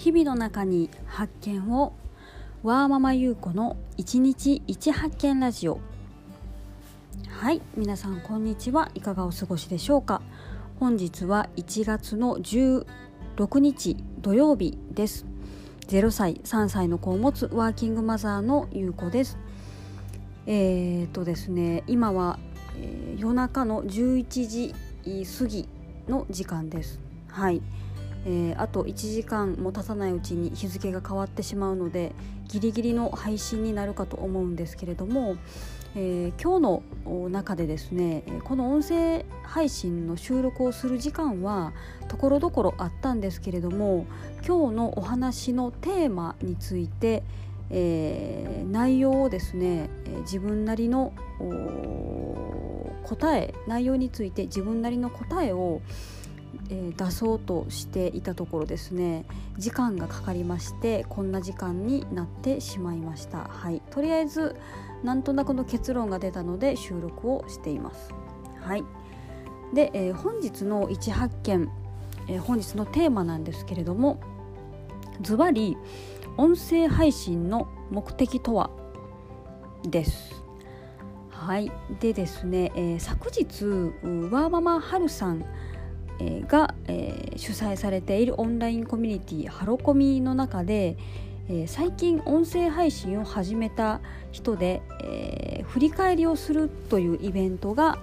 日々の中に発見をワーママ優子の一日一発見ラジオ。はい皆さんこんにちはいかがお過ごしでしょうか。本日は1月の16日土曜日です。0歳3歳の子を持つワーキングマザーの優子です。えー、とですね今は、えー、夜中の11時過ぎの時間です。はい。えー、あと1時間も経たないうちに日付が変わってしまうのでギリギリの配信になるかと思うんですけれども、えー、今日の中でですねこの音声配信の収録をする時間はところどころあったんですけれども今日のお話のテーマについて、えー、内容をですね自分なりの答え内容について自分なりの答えをー、出そうとしていたところですね。時間がかかりましてこんな時間になってしまいました。はい。とりあえずなんとなくの結論が出たので収録をしています。はい。で、えー、本日の一発見、えー、本日のテーマなんですけれどもズバリ音声配信の目的とは？です。はい。でですね、えー、昨日ワーママハルさんが、え、主催されているオンラインコミュニティハロコミの中で、え、最近音声配信を始めた人で、え、振り返りをするというイベントが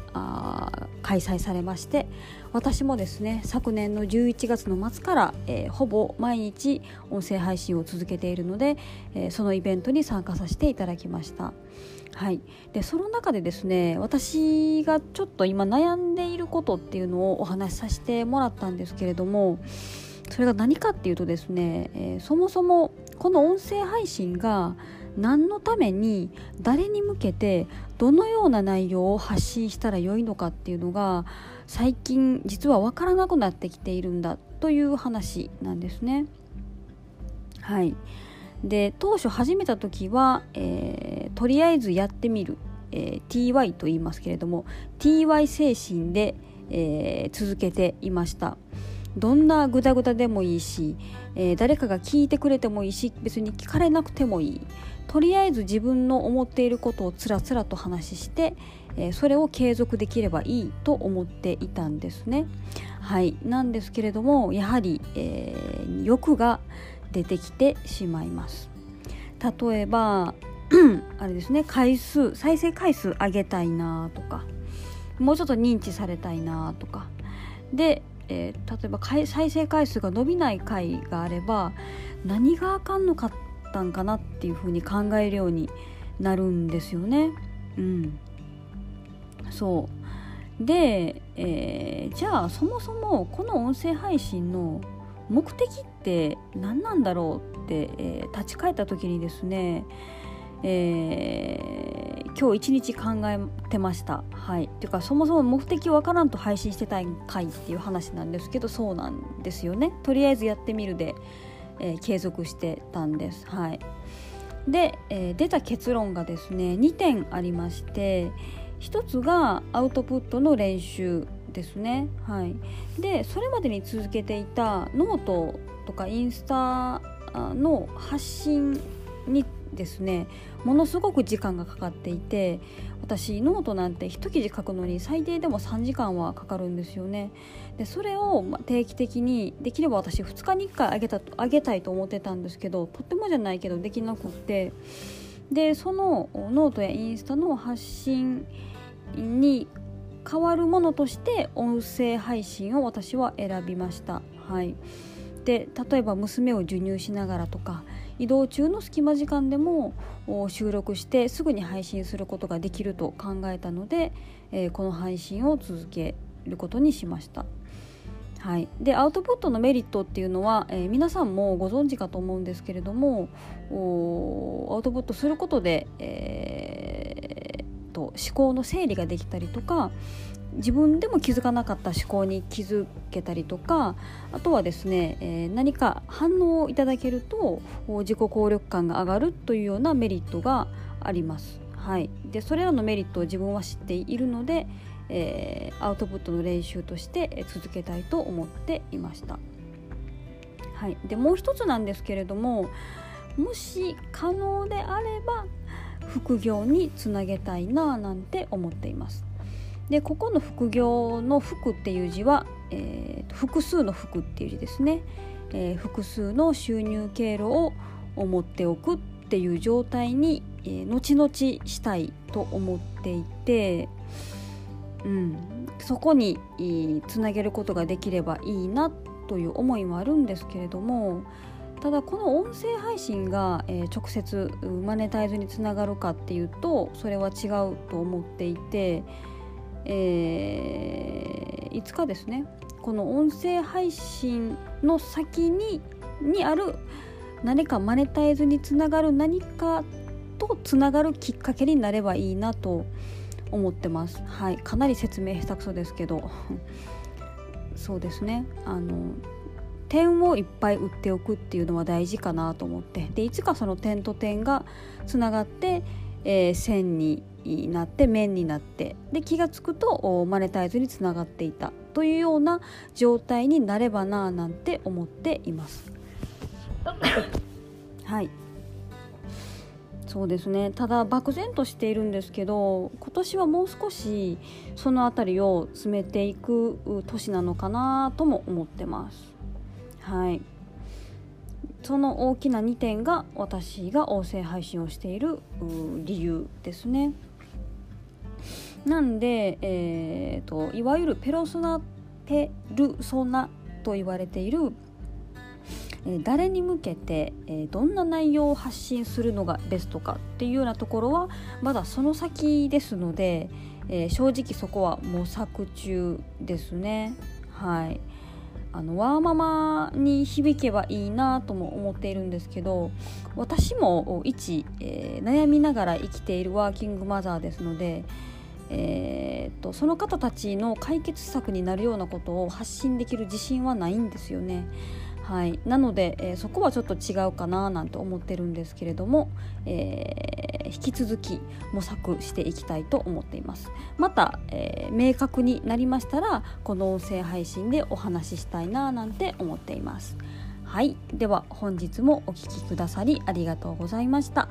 開催されまして私もですね昨年の11月の末から、え、ほぼ毎日音声配信を続けているので、え、そのイベントに参加させていただきました。はい、でその中でですね私がちょっと今悩んでいることっていうのをお話しさせてもらったんですけれどもそれが何かっていうとですね、えー、そもそもこの音声配信が何のために誰に向けてどのような内容を発信したらよいのかっていうのが最近実は分からなくなってきているんだという話なんですね。はいで当初始めた時は、えー、とりあえずやってみる、えー、TY と言いますけれども TY 精神で、えー、続けていました。どんなグダグダでもいいし、え誰かが聞いてくれてもいいし別に聞かれなくてもいい。とりあえず自分の思っていることをつらつらと話して、えそれを継続できればいいと思っていたんですね。はい。なんですけれどもやはり、え欲が出てきてしまいます。例えば あれですね回数再生回数上げたいなとかもうちょっと認知されたいなとか。で、えー、例えば再生回数が伸びない回があれば何があかんのかったんかなっていうふうに考えるようになるんですよね。うん、そう。で、えー、じゃあそもそもこの音声配信の目的って何なんだろうって、えー、立ち返った時にですね、えー、今日一日考えてました。はい、っていうかそもそも目的わからんと配信してたいかいっていう話なんですけどそうなんですよね。とりあえずやってみるで、えー、継続してたんです。はい、で、えー、出た結論がですね2点ありまして1つがアウトプットの練習ですね。はい、でそれまでに続けていたノートとかインスタの発信にですねものすごく時間がかかっていて私ノートなんて一記事書くのに最低でも3時間はかかるんですよね。でそれを定期的にできれば私2日に1回あげたあげたいと思ってたんですけどとってもじゃないけどできなくって。でそのノートやインスタの発信に代わるものとして音声配信を私は選びました。はい、で例えば娘を授乳しながらとか移動中の隙間時間でも収録してすぐに配信することができると考えたので、えー、この配信を続けることにしました。はい、でアウトプットのメリットっていうのは、えー、皆さんもご存知かと思うんですけれどもアウトプットすることで、えー、と思考の整理ができたりとか自分でも気づかなかった思考に気づけたりとかあとはですね、えー、何か反応をいただけると自己効力感が上がるというようなメリットがあります。はい、でそれらのメリットを自分は知っているので、えー、アウトプットの練習として続けたいと思っていました。はい、でもう一つなんですけれどももし可能であれば副業につなげたいななんて思っています。でここの副業の「副」っていう字は、えー、複数の「副」っていう字ですね、えー、複数の収入経路を持っておくっていう状態に、えー、後々したいと思っていて、うん、そこにつなげることができればいいなという思いもあるんですけれどもただこの音声配信が、えー、直接マネタイズにつながるかっていうとそれは違うと思っていて。えー、いつかですね。この音声配信の先ににある何かマネタイズにつながる何かとつながるきっかけになればいいなと思ってます。はい、かなり説明下手くそですけど。そうですね。あの点をいっぱい打っておくっていうのは大事かなと思って。でいつかその点と点がつながって、えー、線になって面になってで気が付くとマネタイズにつながっていたというような状態になればななんて思っています。はいそうですねただ漠然としているんですけど今年はもう少しその辺りを詰めていく年なのかなとも思ってます。はいその大きな2点が私が音声配信をしている理由ですね。なんで、えーと、いわゆるペロソナペルソナと言われている、えー、誰に向けて、えー、どんな内容を発信するのがベストかっていうようなところはまだその先ですので、えー、正直そこは模索中ですね。はいあのワーママに響けばいいなとも思っているんですけど私も一、えー、悩みながら生きているワーキングマザーですので、えーと、その方たちの解決策になるようなことを発信できる自信はないんですよね。はい、なので、えー、そこはちょっと違うかななんて思ってるんですけれども、えー、引き続き模索していきたいと思っています。また、えー、明確になりましたらこの音声配信でお話ししたいななんて思っています。はい。では本日もお聴きくださりありがとうございました。